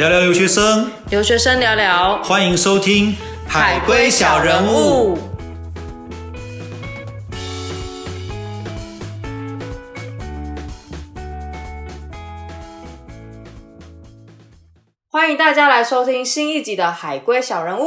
聊聊留学生，留学生聊聊欢迎收听《海归小人物》。。欢迎大家来收听新一集的《海归小人物》。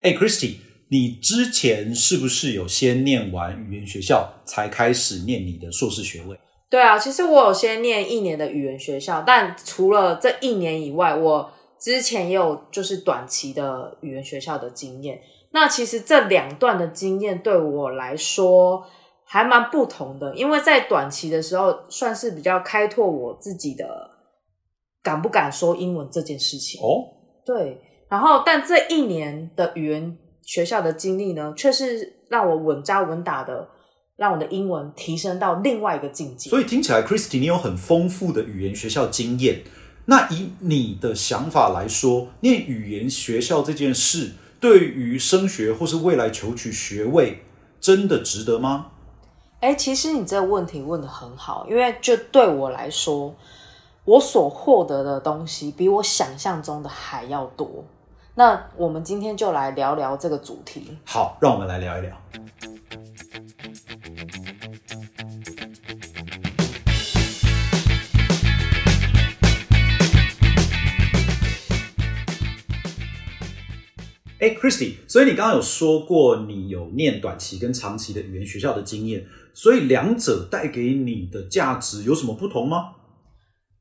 哎，Christy，你之前是不是有先念完语言学校，才开始念你的硕士学位？对啊，其实我有先念一年的语言学校，但除了这一年以外，我之前也有就是短期的语言学校的经验。那其实这两段的经验对我来说还蛮不同的，因为在短期的时候算是比较开拓我自己的敢不敢说英文这件事情。哦，对，然后但这一年的语言学校的经历呢，却是让我稳扎稳打的，让我的英文提升到另外一个境界。所以听起来，Christy 你有很丰富的语言学校经验。那以你的想法来说，念语言学校这件事，对于升学或是未来求取学位，真的值得吗？哎，其实你这个问题问的很好，因为就对我来说，我所获得的东西比我想象中的还要多。那我们今天就来聊聊这个主题。好，让我们来聊一聊。哎，Christy，所以你刚刚有说过你有念短期跟长期的语言学校的经验，所以两者带给你的价值有什么不同吗？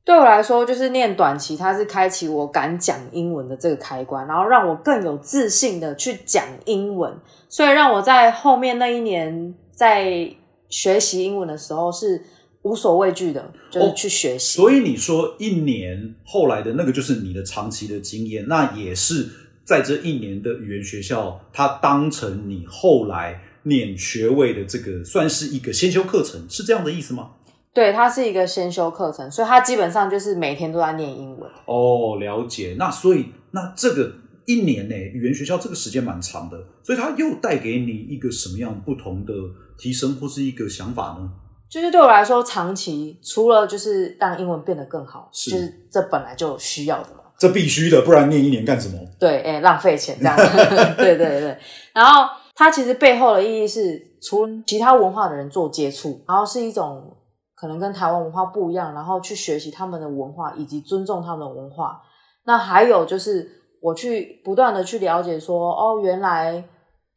对我来说，就是念短期，它是开启我敢讲英文的这个开关，然后让我更有自信的去讲英文，所以让我在后面那一年在学习英文的时候是无所畏惧的，就是去学习。所以你说一年后来的那个就是你的长期的经验，那也是在这一年的语言学校，它当成你后来念学位的这个算是一个先修课程，是这样的意思吗？对，它是一个先修课程，所以它基本上就是每天都在念英文。哦，了解。那所以那这个一年呢，语言学校这个时间蛮长的，所以它又带给你一个什么样不同的提升或是一个想法呢？就是对我来说，长期除了就是让英文变得更好，是就是这本来就需要的嘛。这必须的，不然念一年干什么？对，哎、浪费钱这样。对对对。然后它其实背后的意义是，除其他文化的人做接触，然后是一种可能跟台湾文化不一样，然后去学习他们的文化以及尊重他们的文化。那还有就是我去不断的去了解说，哦，原来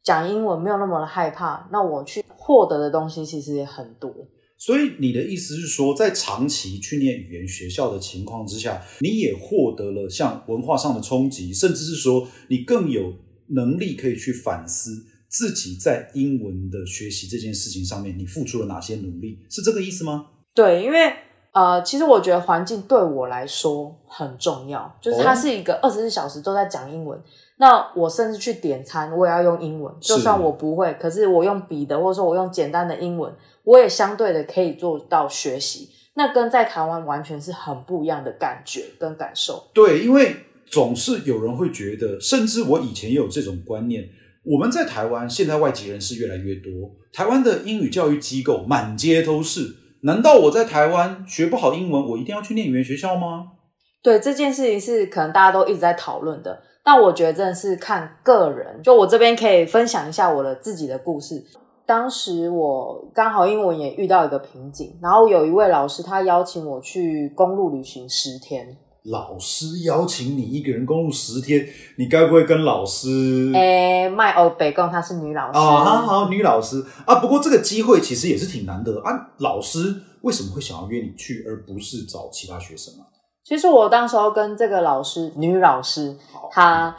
讲英文没有那么的害怕，那我去获得的东西其实也很多。所以你的意思是说，在长期去念语言学校的情况之下，你也获得了像文化上的冲击，甚至是说你更有能力可以去反思自己在英文的学习这件事情上面，你付出了哪些努力，是这个意思吗？对，因为呃，其实我觉得环境对我来说很重要，就是它哦是一个二十四小时都在讲英文。那我甚至去点餐，我也要用英文，就算我不会，可是我用笔的，或者说我用简单的英文，我也相对的可以做到学习。那跟在台湾完全是很不一样的感觉跟感受。对，因为总是有人会觉得，甚至我以前也有这种观念。我们在台湾，现在外籍人士越来越多，台湾的英语教育机构满街都是。难道我在台湾学不好英文，我一定要去念语言学校吗？对这件事情是可能大家都一直在讨论的，但我觉得真的是看个人。就我这边可以分享一下我的自己的故事。当时我刚好英文也遇到一个瓶颈，然后有一位老师他邀请我去公路旅行十天。老师邀请你一个人公路十天，你该不会跟老师？诶，麦欧北贡她是女老师，啊，好好，女老师啊。不过这个机会其实也是挺难得啊。老师为什么会想要约你去，而不是找其他学生啊？其实我当时候跟这个老师，女老师，她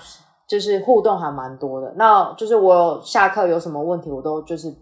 就是互动还蛮多的。那就是我下课有什么问题，我都就是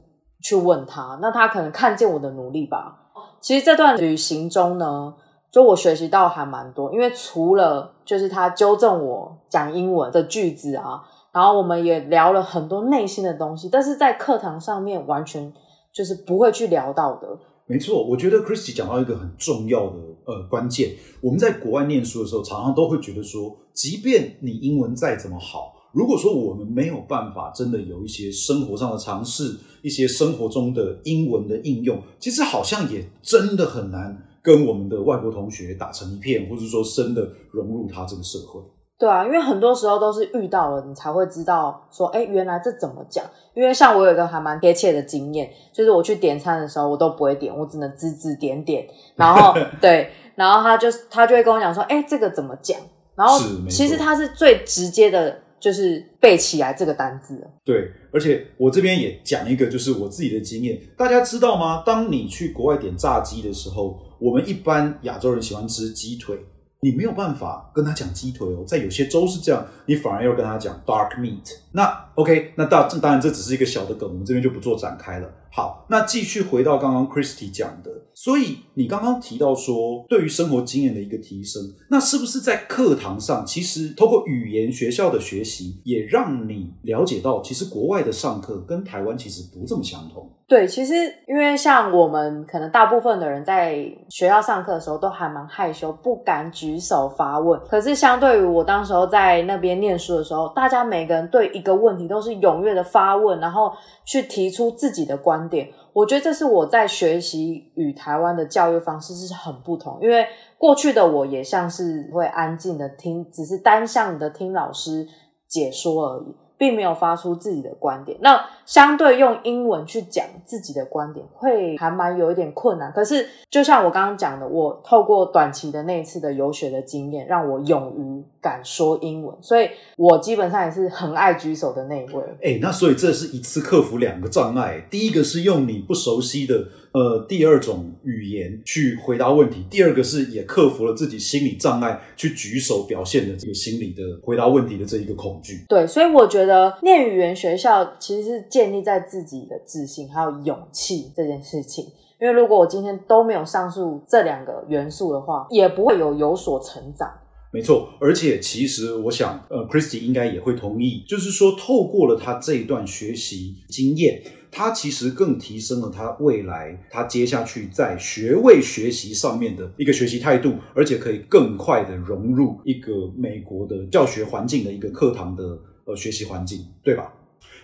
去问他。那他可能看见我的努力吧。其实这段旅行中呢，就我学习到还蛮多，因为除了就是他纠正我讲英文的句子啊，然后我们也聊了很多内心的东西，但是在课堂上面完全就是不会去聊到的。没错，我觉得 Christy 讲到一个很重要的呃关键。我们在国外念书的时候，常常都会觉得说，即便你英文再怎么好，如果说我们没有办法真的有一些生活上的尝试，一些生活中的英文的应用，其实好像也真的很难跟我们的外国同学打成一片，或者说真的融入他这个社会。对啊，因为很多时候都是遇到了，你才会知道说，哎，原来这怎么讲？因为像我有一个还蛮贴切的经验，就是我去点餐的时候，我都不会点，我只能指指点点，然后 对，然后他就他就会跟我讲说，哎，这个怎么讲？然后其实他是最直接的，就是背起来这个单字。对，而且我这边也讲一个，就是我自己的经验，大家知道吗？当你去国外点炸鸡的时候，我们一般亚洲人喜欢吃鸡腿。你没有办法跟他讲鸡腿哦，在有些州是这样，你反而要跟他讲 dark meat。那 OK，那当当然这只是一个小的梗，我们这边就不做展开了。好，那继续回到刚刚 Christy 讲的，所以你刚刚提到说，对于生活经验的一个提升，那是不是在课堂上，其实透过语言学校的学习，也让你了解到，其实国外的上课跟台湾其实不这么相同。对，其实因为像我们可能大部分的人在学校上课的时候都还蛮害羞，不敢举手发问。可是相对于我当时候在那边念书的时候，大家每个人对一个问题都是踊跃的发问，然后去提出自己的观点。我觉得这是我在学习与台湾的教育方式是很不同，因为过去的我也像是会安静的听，只是单向的听老师解说而已。并没有发出自己的观点，那相对用英文去讲自己的观点，会还蛮有一点困难。可是，就像我刚刚讲的，我透过短期的那一次的游学的经验，让我勇于敢说英文，所以我基本上也是很爱举手的那一位。哎，那所以这是一次克服两个障碍，第一个是用你不熟悉的。呃，第二种语言去回答问题，第二个是也克服了自己心理障碍，去举手表现的这个心理的回答问题的这一个恐惧。对，所以我觉得念语言学校其实是建立在自己的自信还有勇气这件事情。因为如果我今天都没有上述这两个元素的话，也不会有有所成长。没错，而且其实我想，呃，Christy 应该也会同意，就是说透过了他这一段学习经验。他其实更提升了他未来，他接下去在学位学习上面的一个学习态度，而且可以更快的融入一个美国的教学环境的一个课堂的呃学习环境，对吧？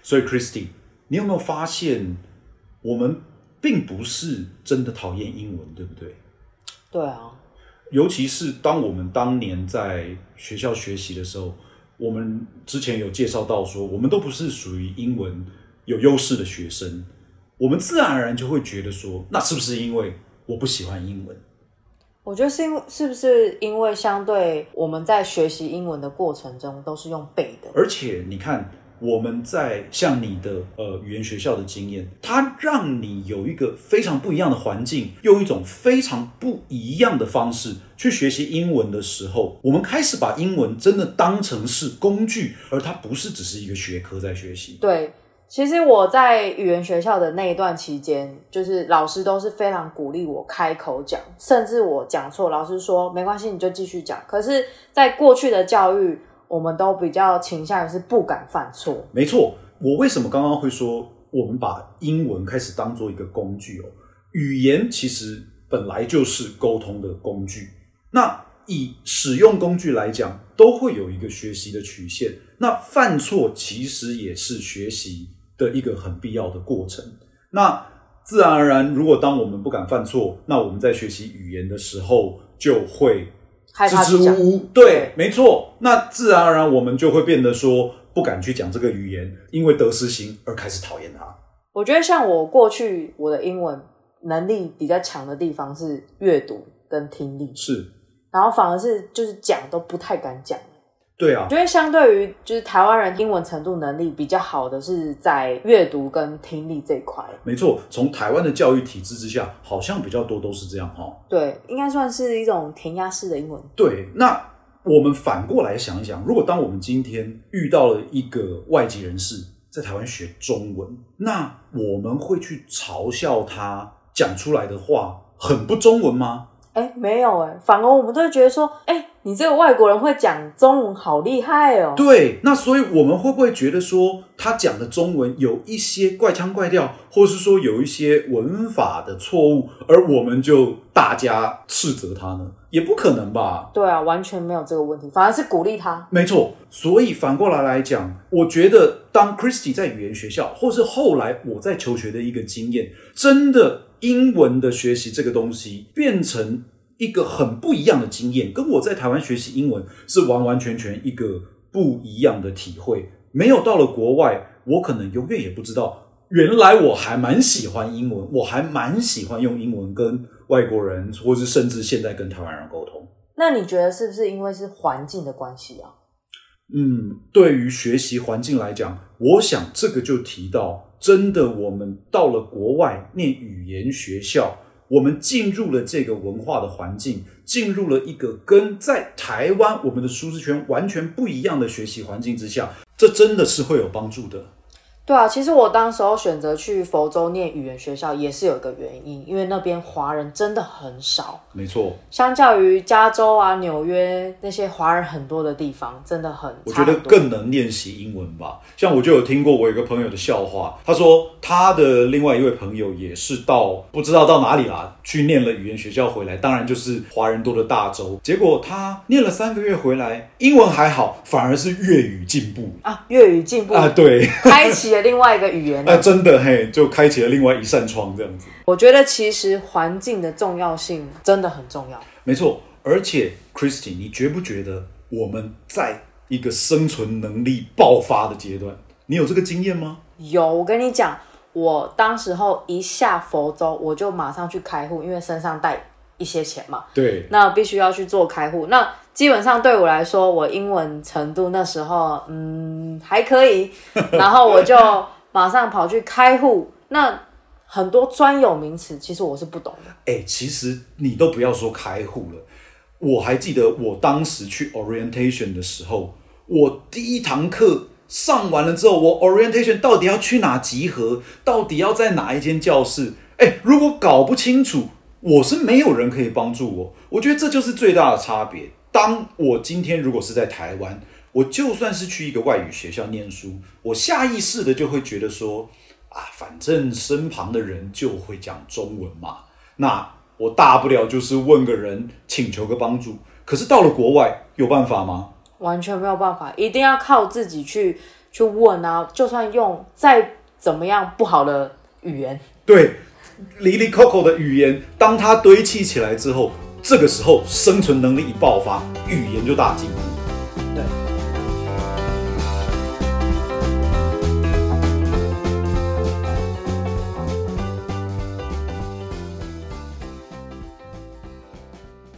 所以，Christy，你有没有发现，我们并不是真的讨厌英文，对不对？对啊，尤其是当我们当年在学校学习的时候，我们之前有介绍到说，我们都不是属于英文。有优势的学生，我们自然而然就会觉得说，那是不是因为我不喜欢英文？我觉得是因为是不是因为相对我们在学习英文的过程中都是用背的，而且你看我们在像你的呃语言学校的经验，它让你有一个非常不一样的环境，用一种非常不一样的方式去学习英文的时候，我们开始把英文真的当成是工具，而它不是只是一个学科在学习。对。其实我在语言学校的那一段期间，就是老师都是非常鼓励我开口讲，甚至我讲错，老师说没关系，你就继续讲。可是，在过去的教育，我们都比较倾向于是不敢犯错。没错，我为什么刚刚会说我们把英文开始当做一个工具哦？语言其实本来就是沟通的工具。那以使用工具来讲，都会有一个学习的曲线。那犯错其实也是学习。的一个很必要的过程。那自然而然，如果当我们不敢犯错，那我们在学习语言的时候就会支支吾吾。对，没错。那自然而然，我们就会变得说不敢去讲这个语言，因为得失心而开始讨厌它。我觉得像我过去我的英文能力比较强的地方是阅读跟听力，是，然后反而是就是讲都不太敢讲。对啊，因为相对于就是台湾人英文程度能力比较好的是在阅读跟听力这一块。没错，从台湾的教育体制之下，好像比较多都是这样哈。对，应该算是一种填鸭式的英文。对，那我们反过来想一想，如果当我们今天遇到了一个外籍人士在台湾学中文，那我们会去嘲笑他讲出来的话很不中文吗？哎，没有哎，反而我们都会觉得说，哎。你这个外国人会讲中文，好厉害哦！对，那所以我们会不会觉得说他讲的中文有一些怪腔怪调，或是说有一些文法的错误，而我们就大加斥责他呢？也不可能吧？对啊，完全没有这个问题，反而是鼓励他。没错，所以反过来来讲，我觉得当 Christy 在语言学校，或是后来我在求学的一个经验，真的英文的学习这个东西变成。一个很不一样的经验，跟我在台湾学习英文是完完全全一个不一样的体会。没有到了国外，我可能永远也不知道，原来我还蛮喜欢英文，我还蛮喜欢用英文跟外国人，或是甚至现在跟台湾人沟通。那你觉得是不是因为是环境的关系啊？嗯，对于学习环境来讲，我想这个就提到，真的我们到了国外念语言学校，我们进入了这个文化的环境，进入了一个跟在台湾我们的舒适圈完全不一样的学习环境之下，这真的是会有帮助的。对啊，其实我当时候选择去佛州念语言学校也是有一个原因，因为那边华人真的很少。没错，相较于加州啊、纽约那些华人很多的地方，真的很我觉得更能练习英文吧。像我就有听过我一个朋友的笑话，他说他的另外一位朋友也是到不知道到哪里啦，去念了语言学校回来，当然就是华人多的大洲。结果他念了三个月回来，英文还好，反而是粤语进步啊，粤语进步啊，对，开启了另外一个语言。哎，真的嘿，就开启了另外一扇窗这样子。我觉得其实环境的重要性真的很重要。没错，而且 Christy，你觉不觉得我们在一个生存能力爆发的阶段，你有这个经验吗？有，我跟你讲，我当时候一下佛州，我就马上去开户，因为身上带一些钱嘛。对，那必须要去做开户。那基本上对我来说，我英文程度那时候嗯还可以，然后我就马上跑去开户。那很多专有名词，其实我是不懂的。哎、其实你都不要说开户了，我还记得我当时去 orientation 的时候，我第一堂课上完了之后，我 orientation 到底要去哪集合，到底要在哪一间教室？哎、如果搞不清楚，我是没有人可以帮助我。我觉得这就是最大的差别。当我今天如果是在台湾，我就算是去一个外语学校念书，我下意识的就会觉得说，啊，反正身旁的人就会讲中文嘛，那我大不了就是问个人，请求个帮助。可是到了国外，有办法吗？完全没有办法，一定要靠自己去去问啊！就算用再怎么样不好的语言，对，离离扣扣的语言，当它堆砌起来之后，这个时候生存能力一爆发，语言就大进步。对，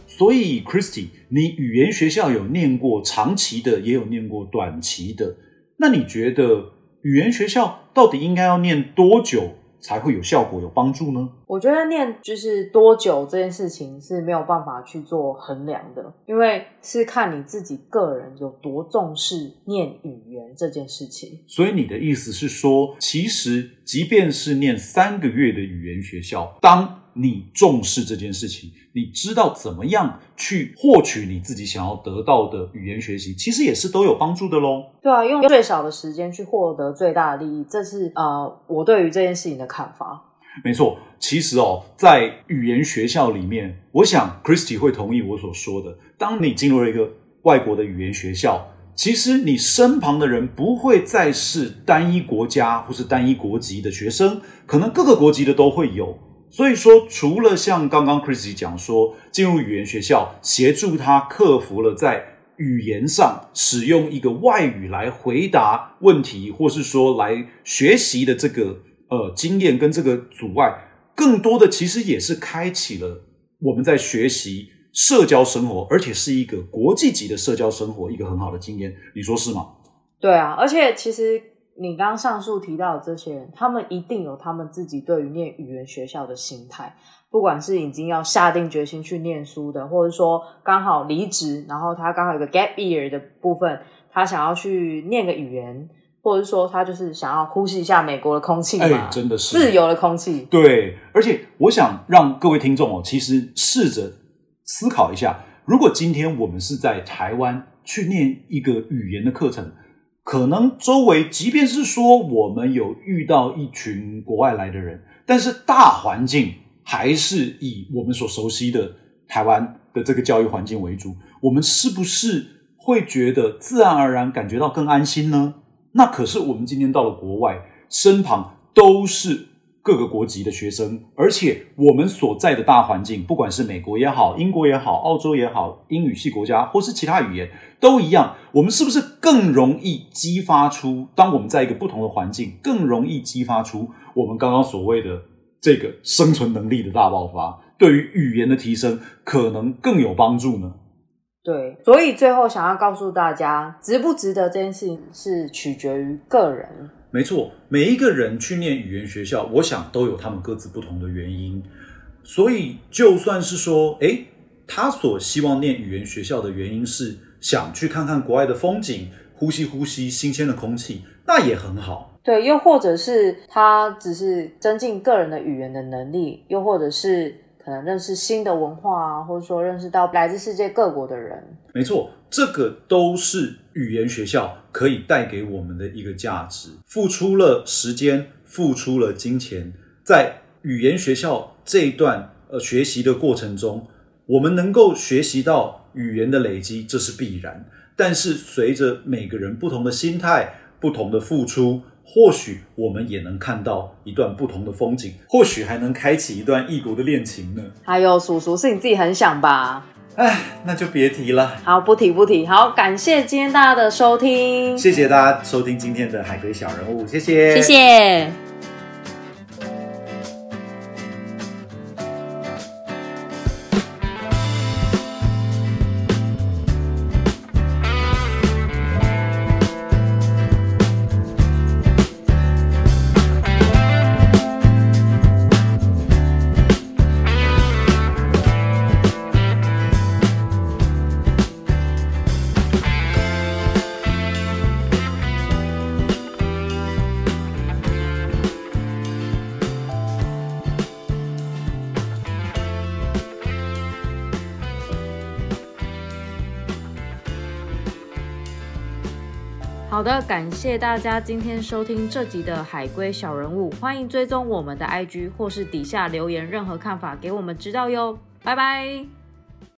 所以，Christy，你语言学校有念过长期的，也有念过短期的。那你觉得语言学校到底应该要念多久才会有效果、有帮助呢？我觉得念就是多久这件事情是没有办法去做衡量的，因为是看你自己个人有多重视念语言这件事情。所以你的意思是说，其实即便是念三个月的语言学校，当你重视这件事情，你知道怎么样去获取你自己想要得到的语言学习，其实也是都有帮助的喽。对啊，用最少的时间去获得最大的利益，这是呃我对于这件事情的看法。没错，其实哦，在语言学校里面，我想 Christy 会同意我所说的。当你进入了一个外国的语言学校，其实你身旁的人不会再是单一国家或是单一国籍的学生，可能各个国籍的都会有。所以说，除了像刚刚 Christy 讲说，进入语言学校协助他克服了在语言上使用一个外语来回答问题，或是说来学习的这个呃经验跟这个阻碍，更多的其实也是开启了我们在学习社交生活，而且是一个国际级的社交生活一个很好的经验，你说是吗？对啊，而且其实你刚刚上述提到的这些人，他们一定有他们自己对于念语言学校的心态，不管是已经要下定决心去念书的，或者说刚好离职，然后他刚好有个 gap year 的部分，他想要去念个语言，或者是说他就是想要呼吸一下美国的空气嘛，哎真的是自由的空气。对，而且我想让各位听众哦，其实试着思考一下，如果今天我们是在台湾去念一个语言的课程，可能周围即便是说我们有遇到一群国外来的人，但是大环境还是以我们所熟悉的台湾的这个教育环境为主，我们是不是会觉得自然而然感觉到更安心呢？那可是我们今天到了国外，身旁都是各个国籍的学生，而且我们所在的大环境，不管是美国也好、英国也好、澳洲也好，英语系国家或是其他语言都一样，我们是不是更容易激发出？当我们在一个不同的环境，更容易激发出我们刚刚所谓的这个生存能力的大爆发，对于语言的提升可能更有帮助呢？对，所以最后想要告诉大家，值不值得这件事情是取决于个人。没错，每一个人去念语言学校，我想都有他们各自不同的原因。所以，就算是说，诶，他所希望念语言学校的原因是想去看看国外的风景，呼吸呼吸新鲜的空气，那也很好。对，又或者是他只是增进个人的语言的能力，又或者是。可能认识新的文化啊，或者说认识到来自世界各国的人。没错，这个都是语言学校可以带给我们的一个价值。付出了时间，付出了金钱，在语言学校这一段呃学习的过程中，我们能够学习到语言的累积，这是必然。但是随着每个人不同的心态、不同的付出。或许我们也能看到一段不同的风景，或许还能开启一段异国的恋情呢。还有叔叔是你自己很想吧？哎，那就别提了。好，不提不提。好，感谢今天大家的收听，谢谢大家收听今天的海龟小人物，谢谢，谢谢。好的，感谢大家今天收听这集的海龟小人物，欢迎追踪我们的 IG 或是底下留言任何看法给我们知道哟，拜拜。